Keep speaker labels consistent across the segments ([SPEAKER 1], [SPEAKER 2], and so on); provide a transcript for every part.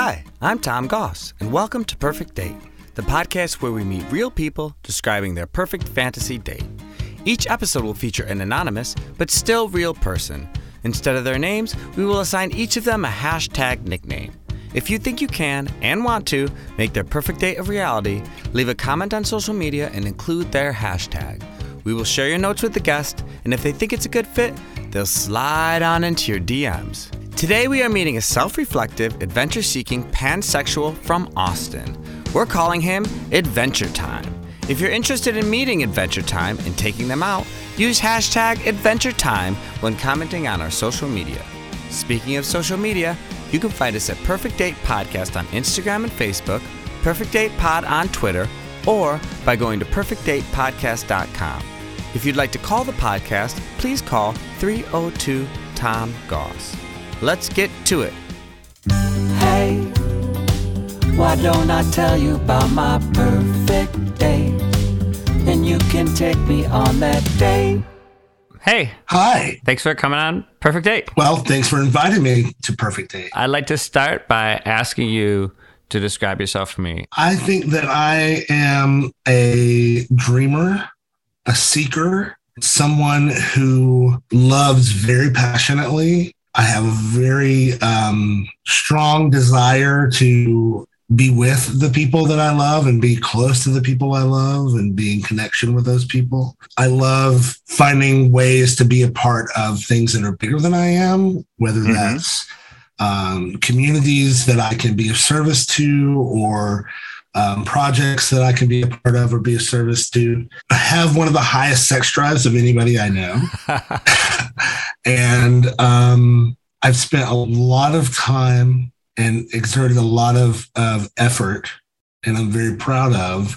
[SPEAKER 1] Hi, I'm Tom Goss, and welcome to Perfect Date, the podcast where we meet real people describing their perfect fantasy date. Each episode will feature an anonymous, but still real person. Instead of their names, we will assign each of them a hashtag nickname. If you think you can and want to make their perfect date a reality, leave a comment on social media and include their hashtag. We will share your notes with the guest, and if they think it's a good fit, they'll slide on into your DMs. Today we are meeting a self-reflective, adventure-seeking pansexual from Austin. We're calling him Adventure Time. If you're interested in meeting Adventure Time and taking them out, use hashtag Adventure Time when commenting on our social media. Speaking of social media, you can find us at Perfect Date Podcast on Instagram and Facebook, Perfect Date Pod on Twitter, or by going to perfectdatepodcast.com. If you'd like to call the podcast, please call 302 Tom Goss. Let's get to it.
[SPEAKER 2] Hey, why don't I tell you about my perfect day? And you can take me on that day.
[SPEAKER 1] Hey,
[SPEAKER 3] Hi.
[SPEAKER 1] thanks for coming on Perfect Date.
[SPEAKER 3] Well, thanks for inviting me to Perfect Date.
[SPEAKER 1] I'd like to start by asking you to describe yourself for me.
[SPEAKER 3] I think that I am a dreamer, a seeker, someone who loves very passionately. I have a very um, strong desire to be with the people that I love and be close to the people I love and be in connection with those people. I love finding ways to be a part of things that are bigger than I am, whether
[SPEAKER 1] Mhm.
[SPEAKER 3] that's um, communities that I can be of service to or um, projects that I can be a part of or be of service to. I have one of the highest sex drives of anybody I know. and um, I've spent a lot of time and exerted a lot of, of effort, and I'm very proud of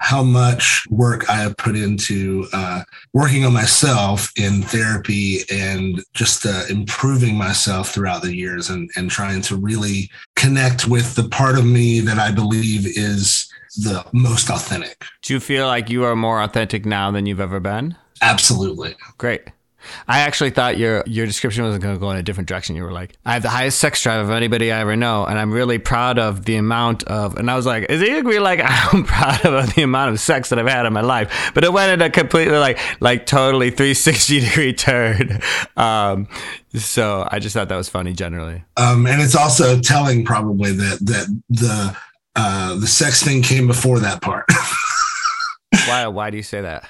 [SPEAKER 3] how much work I have put into uh, working on myself in therapy and just uh, improving myself throughout the years and, and trying to really connect with the part of me that I believe is the most authentic.
[SPEAKER 1] Do you feel like you are more authentic now than you've ever been?
[SPEAKER 3] Absolutely.
[SPEAKER 1] Great. I actually thought your your description wasn't going to go in a different direction. You were like, "I have the highest sex drive of anybody I ever know, and I'm really proud of the amount of." And I was like, "Is he agree like I'm proud of the amount of sex that I've had in my life?" But it went in a completely like like totally 360 degree turn. Um, so I just thought that was funny generally.
[SPEAKER 3] Um, and it's also telling probably that that the uh, the sex thing came before that part.
[SPEAKER 1] Why why do you say that?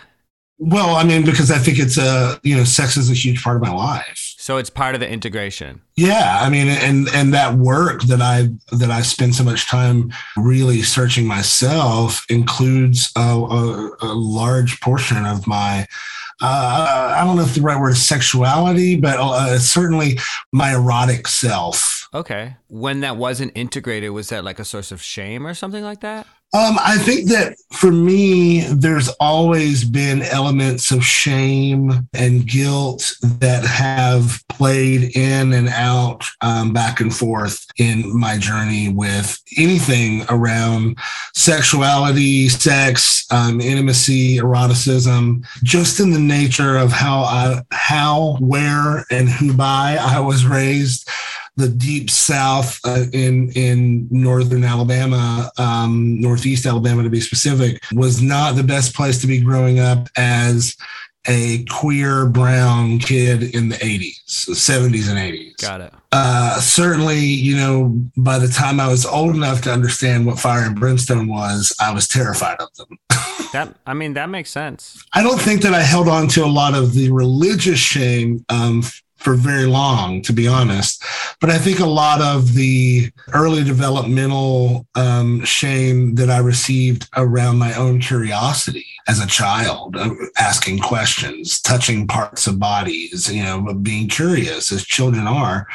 [SPEAKER 3] Well, I mean, because I think it's a you know, sex is a huge part of my life.
[SPEAKER 1] So it's part of the integration.
[SPEAKER 3] Yeah, I mean, and and that work that I that I spend so much time really searching myself includes a, a, a large portion of my. Uh, I don't know if the right word is sexuality, but uh, certainly my erotic self.
[SPEAKER 1] Okay. When that wasn't integrated, was that like a source of shame or something like that?
[SPEAKER 3] Um, I think that for me, there's always been elements of shame and guilt that have played in and out, um, back and forth in my journey with anything around sexuality, sex, um, intimacy, eroticism, just in the nature of how I, how, where, and who by I was raised the deep south uh, in in northern Alabama, um, northeast Alabama to be specific, was not the best place to be growing up as a queer brown kid in the 80s, 70s and 80s.
[SPEAKER 1] Got it.
[SPEAKER 3] Uh, certainly, you know, by the time I was old enough to understand what fire and brimstone was, I was terrified of them.
[SPEAKER 1] That I mean that makes sense.
[SPEAKER 3] I don't think that I held on to a lot of the religious shame um, for very long, to be honest. But I think a lot of the early developmental um, shame that I received around my own curiosity as a child, uh, asking questions, touching parts of bodies, you know, being curious as children are.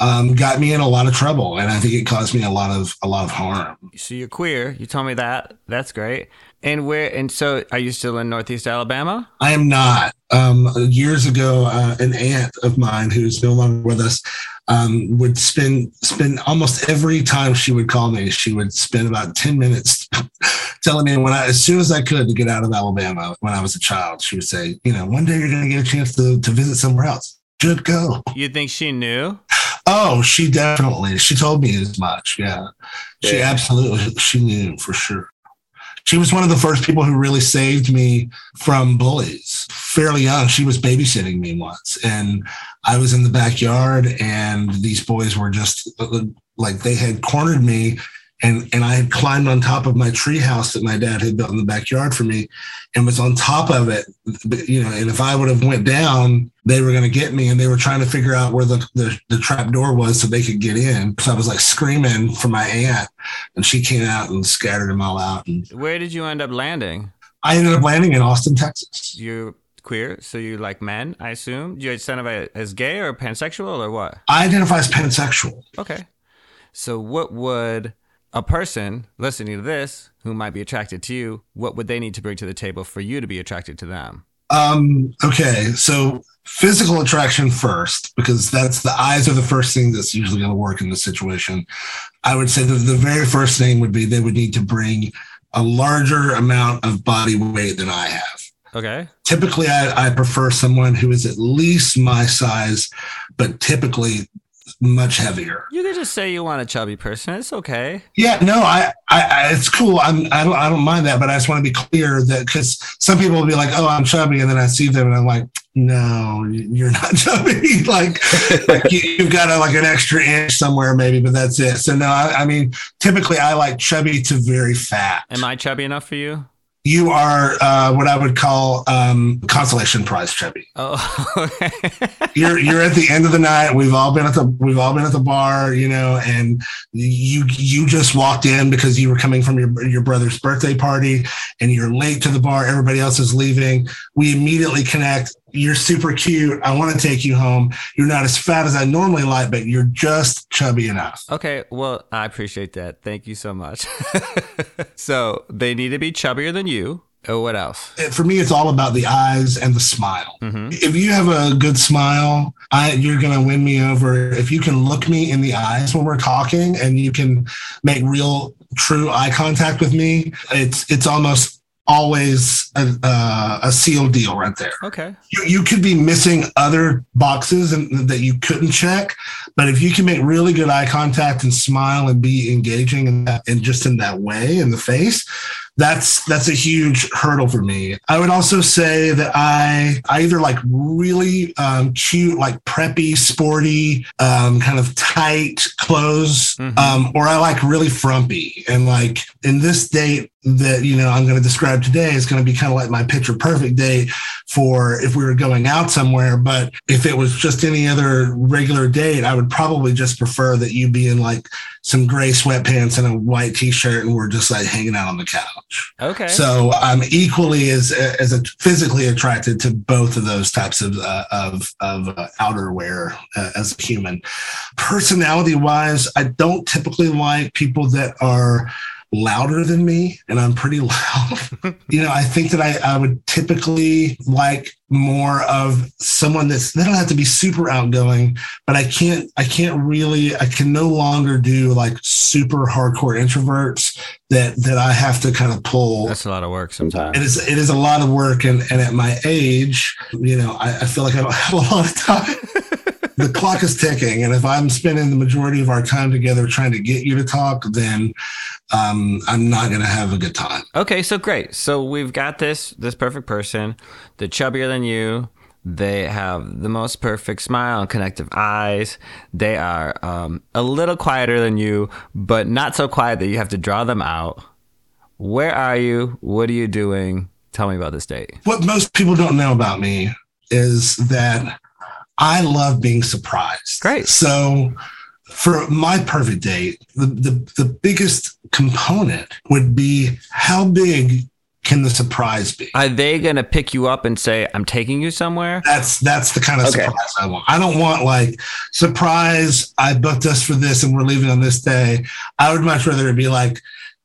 [SPEAKER 3] Um, got me in a lot of trouble, and I think it caused me a lot of a lot of harm.
[SPEAKER 1] So you're queer. You told me that. That's great. And where? And so, are you still in Northeast Alabama?
[SPEAKER 3] I am not. Um, years ago, uh, an aunt of mine who's no longer with us um, would spend spend almost every time she would call me. She would spend about ten minutes telling me when I, as soon as I could, to get out of Alabama when I was a child. She would say, "You know, one day you're going to get a chance to to visit somewhere else. Should go."
[SPEAKER 1] You think she knew?
[SPEAKER 3] Oh, she definitely. She told me as much. Yeah. She absolutely she knew for sure. She was one of the first people who really saved me from bullies. Fairly young, she was babysitting me once, and I was in the backyard, and these boys were just like they had cornered me, and and I had climbed on top of my tree house that my dad had built in the backyard for me, and was on top of it, you know. And if I would have went down, they were going to get me, and they were trying to figure out where the the, the trap door was so they could get in. So I was like screaming for my aunt, and she came out and scattered them all out. And
[SPEAKER 1] Where did you end up landing?
[SPEAKER 3] I ended up landing in Austin, Texas.
[SPEAKER 1] You're queer, so you like men, I assume. Do you identify as gay or pansexual or what?
[SPEAKER 3] I identify as pansexual.
[SPEAKER 1] Okay. So, what would a person listening to this who might be attracted to you, what would they need to bring to the table for you to be attracted to them?
[SPEAKER 3] Um, okay, so physical attraction first, because that's the eyes are the first thing that's usually going to work in this situation. I would say that the very first thing would be they would need to bring a larger amount of body weight than I have.
[SPEAKER 1] Okay.
[SPEAKER 3] Typically, I, I prefer someone who is at least my size, but typically much heavier.
[SPEAKER 1] You could just say you want a chubby person. It's okay.
[SPEAKER 3] Yeah, no, I, I, I it's cool. I'm, I don't, I don't mind that, but I just want to be clear that because some people will be like, "Oh, I'm chubby," and then I see them and I'm like, "No, you're not chubby. like, like you, you've got a, like an extra inch somewhere, maybe, but that's it." So no, I, I mean, typically I like chubby to very fat.
[SPEAKER 1] Am I chubby enough for you?
[SPEAKER 3] You are uh, what I would call um, consolation prize chubby.
[SPEAKER 1] Oh, okay.
[SPEAKER 3] you're you're at the end of the night. We've all been at the we've all been at the bar, you know, and you you just walked in because you were coming from your your brother's birthday party, and you're late to the bar. Everybody else is leaving. We immediately connect. You're super cute. I want to take you home. You're not as fat as I normally like, but you're just chubby enough.
[SPEAKER 1] okay. Well, I appreciate that. Thank you so much. so they need to be chubbier than you. Oh, what else?
[SPEAKER 3] For me, it's all about the eyes and the smile.
[SPEAKER 1] hmm
[SPEAKER 3] If you have a good smile, I, you're going to win me over. If you can look me in the eyes when we're talking and you can make real, true eye contact with me, it's it's almost always a, uh, a sealed deal right there.
[SPEAKER 1] Okay.
[SPEAKER 3] You, you could be missing other boxes and, that you couldn't check, but if you can make really good eye contact and smile and be engaging in that, and just in that way in the face, that's that's a huge hurdle for me. I would also say that I I either like really um, cute, like preppy, sporty, um, kind of tight clothes,
[SPEAKER 1] Mhm.
[SPEAKER 3] um, or I like really frumpy. And like in this date that you know I'm going to describe today is going to be kind of like my picture perfect date for if we were going out somewhere. But if it was just any other regular date, I would probably just prefer that you be in like some gray sweatpants and a white t-shirt and we're just like hanging out on the couch.
[SPEAKER 1] Okay.
[SPEAKER 3] So I'm equally as as a, physically attracted to both of those types of uh, of of uh, outerwear uh, as a human. Personality wise, I don't typically like people that are louder than me and I'm pretty loud. you know, I think that I, I would typically like more of someone that's they don't have to be super outgoing, but I can't I can't really I can no longer do like super hardcore introverts that that I have to kind of pull
[SPEAKER 1] That's a lot of work sometimes.
[SPEAKER 3] it is it is a lot of work and, and at my age you know I, I feel like i don't have a lot of time the clock is ticking and if i'm spending the majority of our time together trying to get you to talk then um, i'm not going to have a good time
[SPEAKER 1] Okay, so great. So we've got this this perfect person. They're chubbier than you. They have the most perfect smile and connective eyes. They are um, a little quieter than you, but not so quiet that you have to draw them out. Where are you? What are you doing? Tell me about this date.
[SPEAKER 3] what most people don't know about me is that i love being surprised
[SPEAKER 1] Great.
[SPEAKER 3] so for my perfect date the, the, the biggest component would be how big can the surprise be
[SPEAKER 1] Are they gonna pick you up and say, "I'm taking you somewhere"?
[SPEAKER 3] That's that's the kind of
[SPEAKER 1] Okay.
[SPEAKER 3] surprise I want. I don't want like surprise. I booked us for this and we're leaving on this day. I would much rather it be like,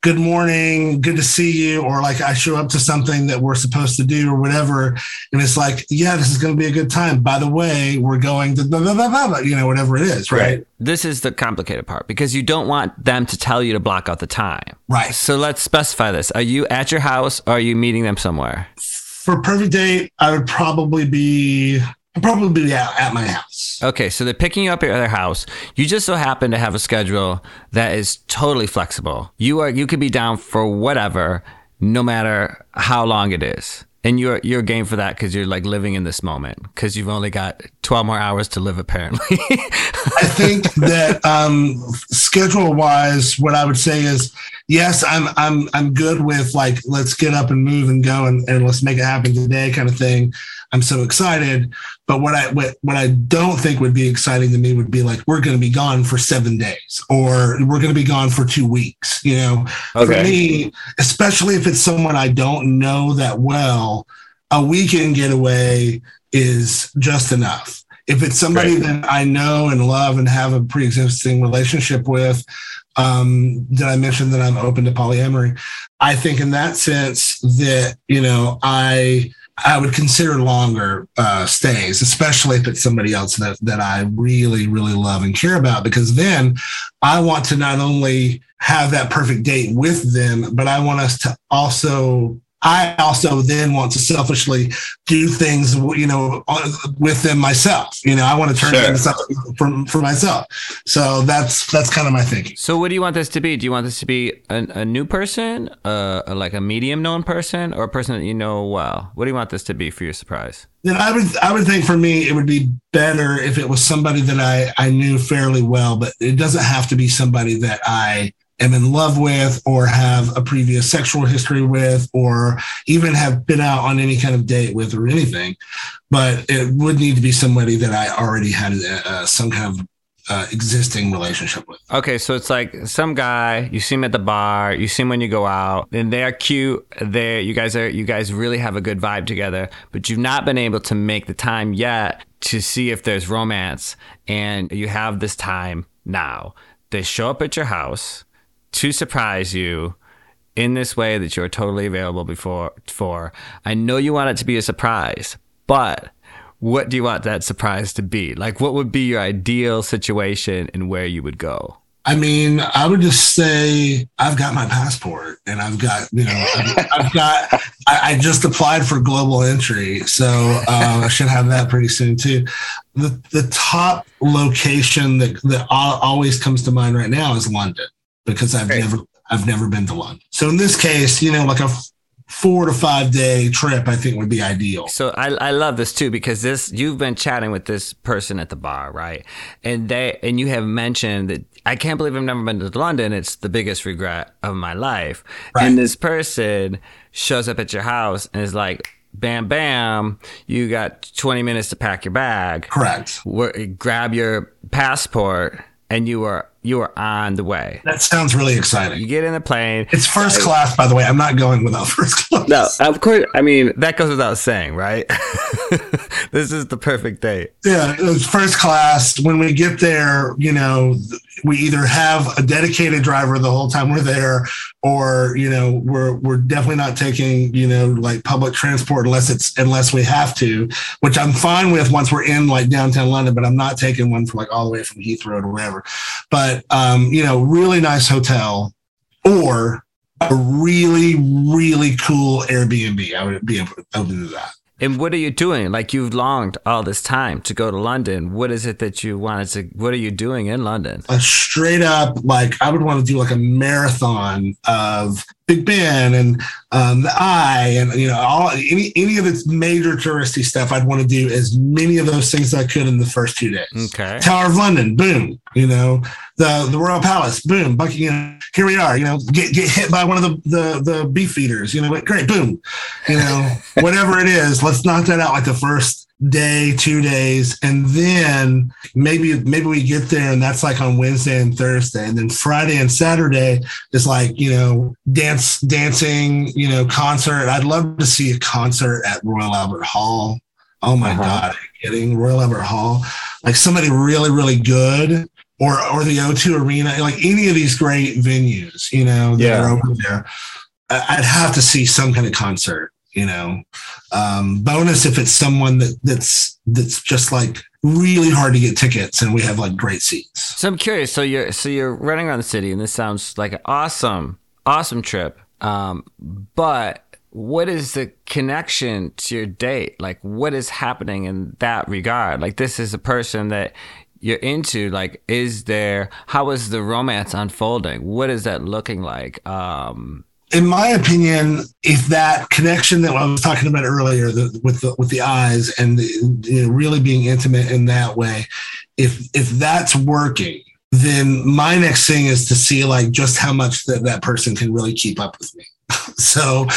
[SPEAKER 3] good morning, good to see you, or like I show up to something that we're supposed to do or whatever, and it's like, yeah, this is going to be a good time. By the way, we're going to blah, blah, blah, you know whatever it is, right?
[SPEAKER 1] This is the complicated part because you don't want them to tell you to block out the time.
[SPEAKER 3] Right.
[SPEAKER 1] So let's specify this. Are you at your house or are you meeting them somewhere?
[SPEAKER 3] For perfect date, I would probably be probably be at, at my house.
[SPEAKER 1] Okay, so they're picking you up at their house. You just so happen to have a schedule that is totally flexible. You are you could be down for whatever, no matter how long it is. And you're you're game for that because you're like living in this moment because you've only got 12 more hours to live apparently.
[SPEAKER 3] I think that um, schedule wise, what I would say is yes, I'm I'm I'm good with like let's get up and move and go and, and let's make it happen today kind of thing. I'm so excited. But what I what, what I don't think would be exciting to me would be like we're going to be gone for seven days or we're going to be gone for two weeks. You know, okay. for me, especially if it's someone I don't know that well, a weekend getaway is just enough. If it's somebody right. that I know and love and have a pre-existing relationship with, um, did I mention that I'm open to polyamory? I think in that sense that you know I I would consider longer uh, stays, especially if it's somebody else that, that I really, really love and care about, because then I want to not only have that perfect date with them, but I want us to also I also then want to selfishly do things, you know, with them myself. You know, I want to turn sure. into something for, for myself. So that's that's kind of my thinking.
[SPEAKER 1] So, what do you want this to be? Do you want this to be a, a new person, uh, like a medium known person, or a person that you know well? What do you want this to be for your surprise?
[SPEAKER 3] Then I would I would think for me it would be better if it was somebody that I I knew fairly well, but it doesn't have to be somebody that I am in love with or have a previous sexual history with or even have been out on any kind of date with or anything but it would need to be somebody that i already had uh, some kind of uh, existing relationship with.
[SPEAKER 1] Okay, so it's like some guy you see him at the bar, you see him when you go out, and they're cute. They, you guys are, you guys really have a good vibe together, but you've not been able to make the time yet to see if there's romance, and you have this time now. They show up at your house to surprise you in this way that you're totally available before for. I know you want it to be a surprise, but what do you want that surprise to be? Like what would be your ideal situation and where you would go?
[SPEAKER 3] I mean, I would just say I've got my passport and I've got, you know, I've, I've got, I, I, just applied for global entry. So uh, I should have that pretty soon too. The, the top location that, that always comes to mind right now is London because I've Great. never I've never been to London. So in this case, you know, like a four to five day trip, I think would be ideal.
[SPEAKER 1] So I, I love this too because this you've been chatting with this person at the bar, right? And they and you have mentioned that I can't believe I've never been to London. It's the biggest regret of my life. Right. And this person shows up at your house and is like, bam, bam, you got 20 minutes to pack your bag.
[SPEAKER 3] Correct.
[SPEAKER 1] Grab your passport and you are you are on the way.
[SPEAKER 3] That sounds really exciting.
[SPEAKER 1] You get in the plane.
[SPEAKER 3] It's first class, by the way. I'm not going without first class.
[SPEAKER 1] No, of course. I mean, that goes without saying, right? this is the perfect date.
[SPEAKER 3] Yeah, it's first class. When we get there, you know, we either have a dedicated driver the whole time we're there, or you know, we're we're definitely not taking you know like public transport unless it's unless we have to, which I'm fine with once we're in like downtown London, but I'm not taking one for like all the way from Heathrow to wherever. But um, you know, really nice hotel or a really really cool Airbnb. I would be open to that.
[SPEAKER 1] And what are you doing? Like you've longed all this time to go to London. What is it that you wanted to? What are you doing in London?
[SPEAKER 3] A straight up, like I would want to do like a marathon of Big Ben and um, the Eye and you know all any any of its major touristy stuff. I'd want to do as many of those things as I could in the first two days.
[SPEAKER 1] Okay.
[SPEAKER 3] Tower of London, boom. You know the the Royal Palace, boom. Buckingham. Here we are. You know, get get hit by one of the the the Beefeaters. You know, great, boom. You know, whatever it is, let's knock that out like the first day, two days, and then maybe maybe we get there and that's like on Wednesday and Thursday, and then Friday and Saturday is like you know dance dancing, you know concert. I'd love to see a concert at Royal Albert Hall. Oh my uh-huh. god, kidding Royal Albert Hall, like somebody really really good. Or, or the O2 Arena, like any of these great venues, you know, that yeah. are over there. I'd have to see some kind of concert you know um, bonus if it's someone that that's that's just like really hard to get tickets and we have like great seats
[SPEAKER 1] so i'm curious so you're so you're running around the city and this sounds like an awesome awesome trip um, but what is the connection to your date? Like, what is happening in that regard? Like, this is a person that you're into. Like, is there, how is the romance unfolding? What is that looking like? Um,
[SPEAKER 3] in my opinion, if that connection that I was talking about earlier the, with the with the eyes and the, you know, really being intimate in that way, if if that's working, then my next thing is to see like just how much that that person can really keep up with me. so,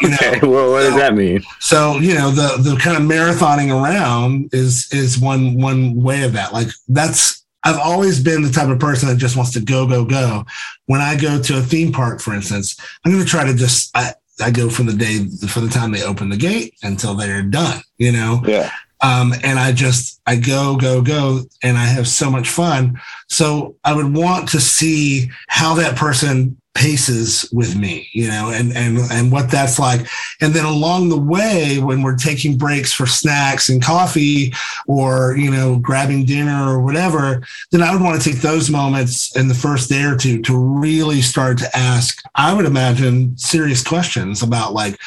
[SPEAKER 3] you
[SPEAKER 1] okay. know, well, what does that mean?
[SPEAKER 3] So, you know, the the kind of marathoning around is is one one way of that. Like that's I've always been the type of person that just wants to go go go. When I go to a theme park, for instance, I'm going to try to just I, I go from the day from the time they open the gate until they're done. You know.
[SPEAKER 1] Yeah.
[SPEAKER 3] Um, and I just I go go go, and I have so much fun. So I would want to see how that person paces with me, you know, and and and what that's like. And then along the way, when we're taking breaks for snacks and coffee, or you know, grabbing dinner or whatever, then I would want to take those moments in the first day or two to really start to ask. I would imagine serious questions about like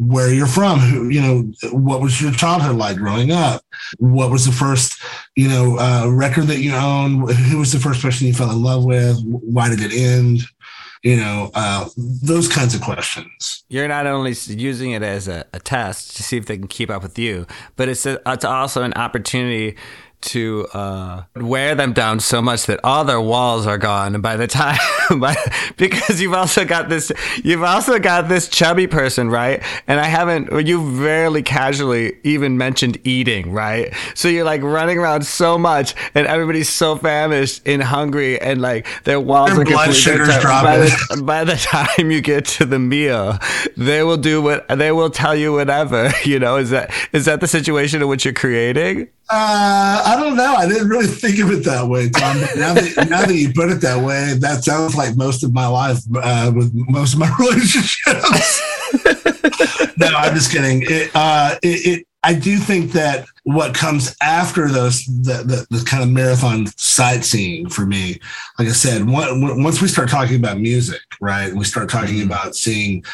[SPEAKER 3] where you're from who you know what was your childhood like growing up what was the first you know uh, record that you owned who was the first person you fell in love with why did it end you know, uh, those kinds of questions.
[SPEAKER 1] You're not only using it as a, a, test to see if they can keep up with you, but it's a, it's also an opportunity to uh, wear them down so much that all their walls are gone by the time because you've also got this you've also got this chubby person right? And i haven't, you've rarely casually even mentioned eating right? So you're like running around so much and everybody's so famished and hungry and like their walls their are blood
[SPEAKER 3] sugars
[SPEAKER 1] by the, by the time you get to the meal they will do what they will tell you whatever you know? Is that is that the situation in which you're creating?
[SPEAKER 3] Uh, I don't know. I didn't really think of it that way, Tom. Now that now that you put it that way, that sounds like most of my life uh, with most of my relationships. no, I'm just kidding. It, uh, it, it, I do think that what comes after those, the, the, the, kind of marathon sightseeing for me, like I said, one, once we start talking about music, right, we start talking mm-hmm. about seeing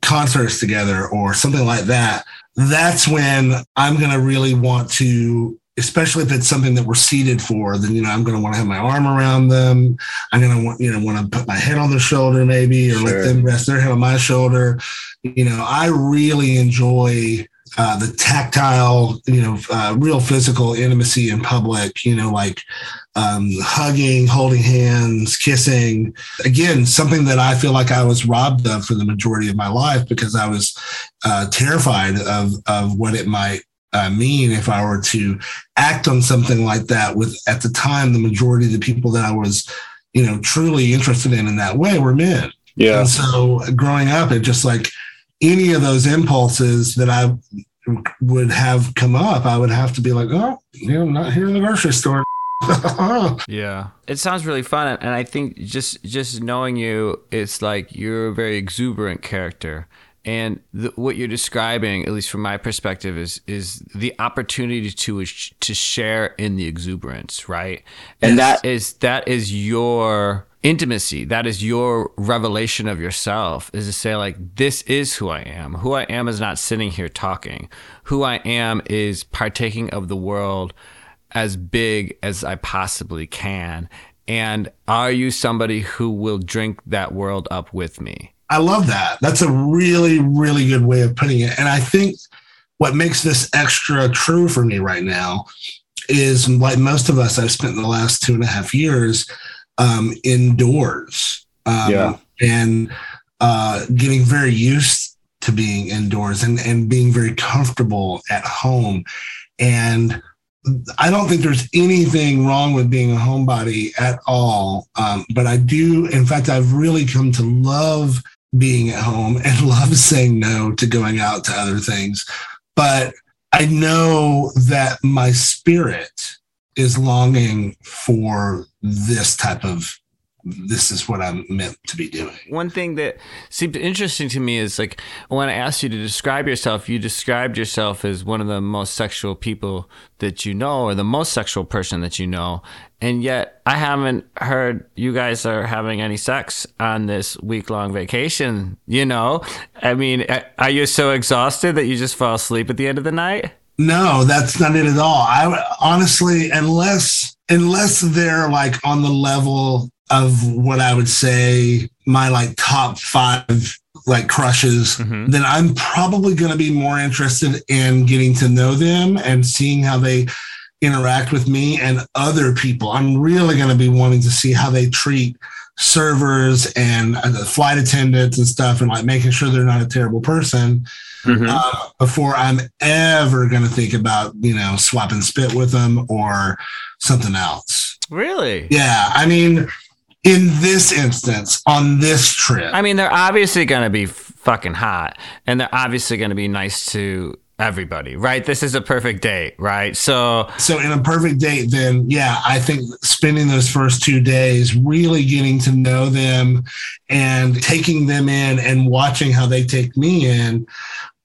[SPEAKER 3] concerts together or something like that, that's when I'm going to really want to especially if it's something that we're seated for, then you know I'm going to want to have my arm around them. I'm going to want you know want to put my head on their shoulder maybe, or sure. let them rest their head on my shoulder. You know, I really enjoy uh, the tactile, you know, uh, real physical intimacy in public. You know, like um, hugging, holding hands, kissing. Again, something that I feel like I was robbed of for the majority of my life because I was uh, terrified of of what it might uh, mean if I were to act on something like that with at the time the majority of the people that I was, you know, truly interested in in that way were men.
[SPEAKER 1] Yeah.
[SPEAKER 3] And so growing up, it just like any of those impulses that I would have come up, I would have to be like, oh, you know, I'm not here in the grocery store.
[SPEAKER 1] yeah it sounds really fun and i think just just knowing you it's like you're a very exuberant character and the, what you're describing, at least from my perspective, is is the opportunity to to share in the exuberance, right? And yes. that is that is your intimacy. That is your revelation of yourself. Is to say like, this is who I am. Who I am is not sitting here talking. Who I am is partaking of the world as big as I possibly can. And are you somebody who will drink that world up with me?
[SPEAKER 3] I love that. That's a really, really good way of putting it. And I think what makes this extra true for me right now is like most of us, I've spent the last two and a half years um, indoors. Um, yeah. And uh, getting very used to being indoors and, and being very comfortable at home. And I don't think there's anything wrong with being a homebody at all. Um, but I do, in fact, I've really come to love being at home and love saying no to going out to other things. But I know that my spirit is longing for this type of this is what I'm meant to be doing.
[SPEAKER 1] One thing that seemed interesting to me is like when I asked you to describe yourself, you described yourself as one of the most sexual people that you know, or the most sexual person that you know. And yet, I haven't heard you guys are having any sex on this week long vacation. You know, I mean, are you so exhausted that you just fall asleep at the end of the night?
[SPEAKER 3] No, that's not it at all. I honestly, unless unless they're like on the level of what I would say my like top five like crushes, mm-hmm. then I'm probably going to be more interested in getting to know them and seeing how they interact with me and other people. I'm really going to be wanting to see how they treat servers and uh, flight attendants and stuff and like making sure they're not a terrible person mm-hmm. uh, before I'm ever going to think about, you know, swapping spit with them or something else.
[SPEAKER 1] Really?
[SPEAKER 3] Yeah. I mean, in this instance, on this trip.
[SPEAKER 1] I mean, they're obviously going to be fucking hot and they're obviously going to be nice to everybody, right? This is a perfect date, right? So,
[SPEAKER 3] so in a perfect date, then yeah, I think spending those first two days really getting to know them and taking them in and watching how they take me in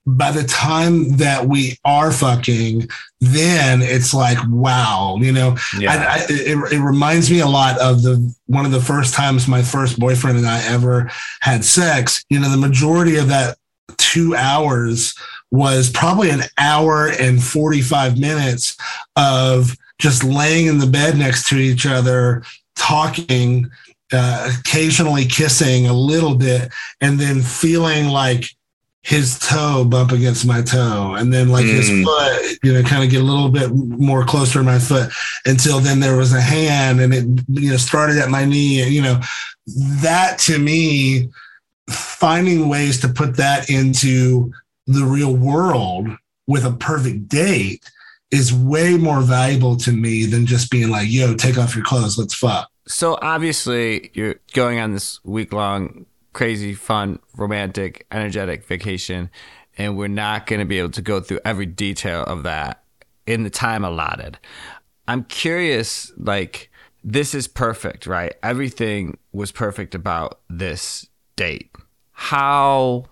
[SPEAKER 3] by the time that we are fucking, then it's like, wow, you know, yeah. I, I, it, it reminds me a lot of the one of the first times my first boyfriend and I ever had sex. You know, the majority of that two hours was probably an hour and 45 minutes of just laying in the bed next to each other, talking, uh, occasionally kissing a little bit, and then feeling like his toe bump against my toe and then like mm. his foot you know kind of get a little bit more closer to my foot until then there was a hand and it you know started at my knee and you know that to me finding ways to put that into the real world with a perfect date is way more valuable to me than just being like yo take off your clothes let's fuck
[SPEAKER 1] so obviously you're going on this week long crazy, fun, romantic, energetic vacation. And we're not going to be able to go through every detail of that in the time allotted. I'm curious, like, this is perfect, right? Everything was perfect about this date. How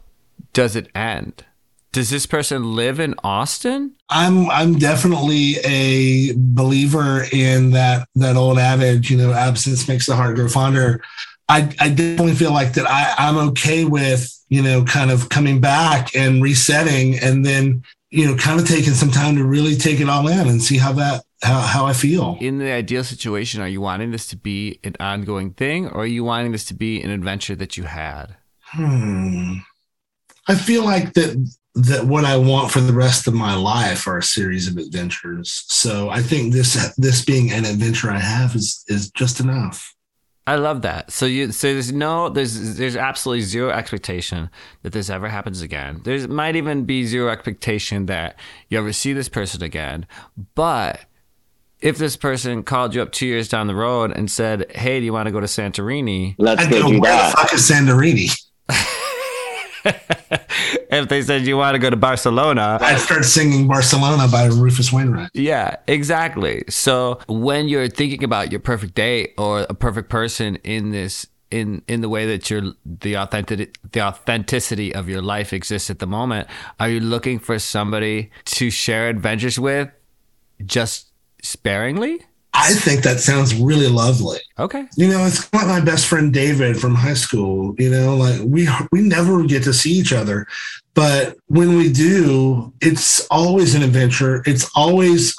[SPEAKER 1] does it end? Does this person live in Austin?
[SPEAKER 3] I'm I'm definitely a believer in that that old adage, you know, absence makes the heart grow fonder. I, I definitely feel like that I, I'm okay with, you know, kind of coming back and resetting and then, you know, kind of taking some time to really take it all in and see how that how, how I feel.
[SPEAKER 1] In the ideal situation, are you wanting this to be an ongoing thing or are you wanting this to be an adventure that you had?
[SPEAKER 3] Hmm. I feel like that that what I want for the rest of my life are a series of adventures. So I think this this being an adventure I have is is just enough.
[SPEAKER 1] I love that. So you so there's no there's there's absolutely zero expectation that this ever happens again. There might even be zero expectation that you ever see this person again. But if this person called you up two years down the road and said, "Hey, do you want to go to Santorini?"
[SPEAKER 4] Let's go do
[SPEAKER 3] where
[SPEAKER 4] that.
[SPEAKER 3] the fuck is Santorini?
[SPEAKER 1] if they said you want to go to Barcelona,
[SPEAKER 3] I'd start singing Barcelona by Rufus Wainwright.
[SPEAKER 1] Yeah, exactly. So when you're thinking about your perfect date or a perfect person in this in in the way that your the authentic the authenticity of your life exists at the moment, are you looking for somebody to share adventures with just sparingly?
[SPEAKER 3] I think that sounds really lovely.
[SPEAKER 1] Okay.
[SPEAKER 3] You know, it's like my best friend David from high school. You know, like we we never get to see each other, but when we do, it's always an adventure. It's always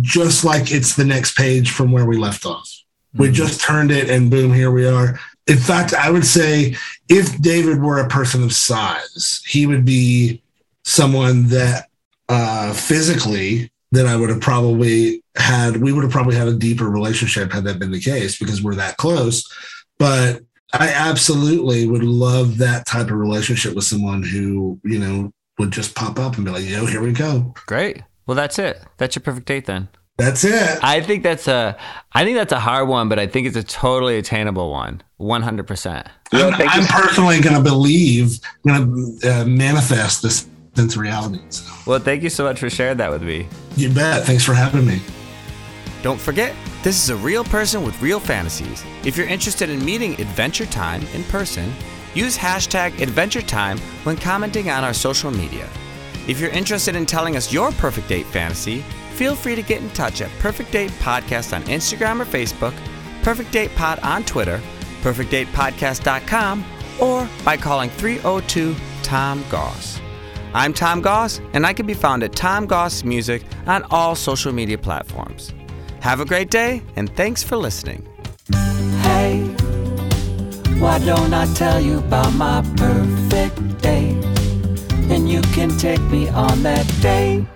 [SPEAKER 3] just like it's the next page from where we left off. Mm-hmm. We just turned it, and boom, here we are. In fact, I would say if David were a person of size, he would be someone that uh, physically that I would have probably had, we would have probably had a deeper relationship had that been the case because we're that close. But I absolutely would love that type of relationship with someone who, you know, would just pop up and be like, yo, here we go.
[SPEAKER 1] Great. Well, that's it. That's your perfect date then.
[SPEAKER 3] That's it.
[SPEAKER 1] I think that's a, I think that's a hard one, but I think it's a totally attainable one. 100%.
[SPEAKER 3] I'm, I'm personally going to believe, going to uh, manifest this into reality. So.
[SPEAKER 1] Well, thank you so much for sharing that with me.
[SPEAKER 3] You bet. Thanks for having me.
[SPEAKER 1] Don't forget, this is a real person with real fantasies. If you're interested in meeting Adventure Time in person, use hashtag Adventure Time when commenting on our social media. If you're interested in telling us your perfect date fantasy, feel free to get in touch at Perfect Date Podcast on Instagram or Facebook, Perfect Date Pod on Twitter, perfectdatepodcast.com, or by calling 302 Tom Goss. I'm Tom Goss, and I can be found at Tom Goss Music on all social media platforms. Have a great day, and thanks for listening.
[SPEAKER 2] Hey, why don't I tell you about my perfect day? And you can take me on that date.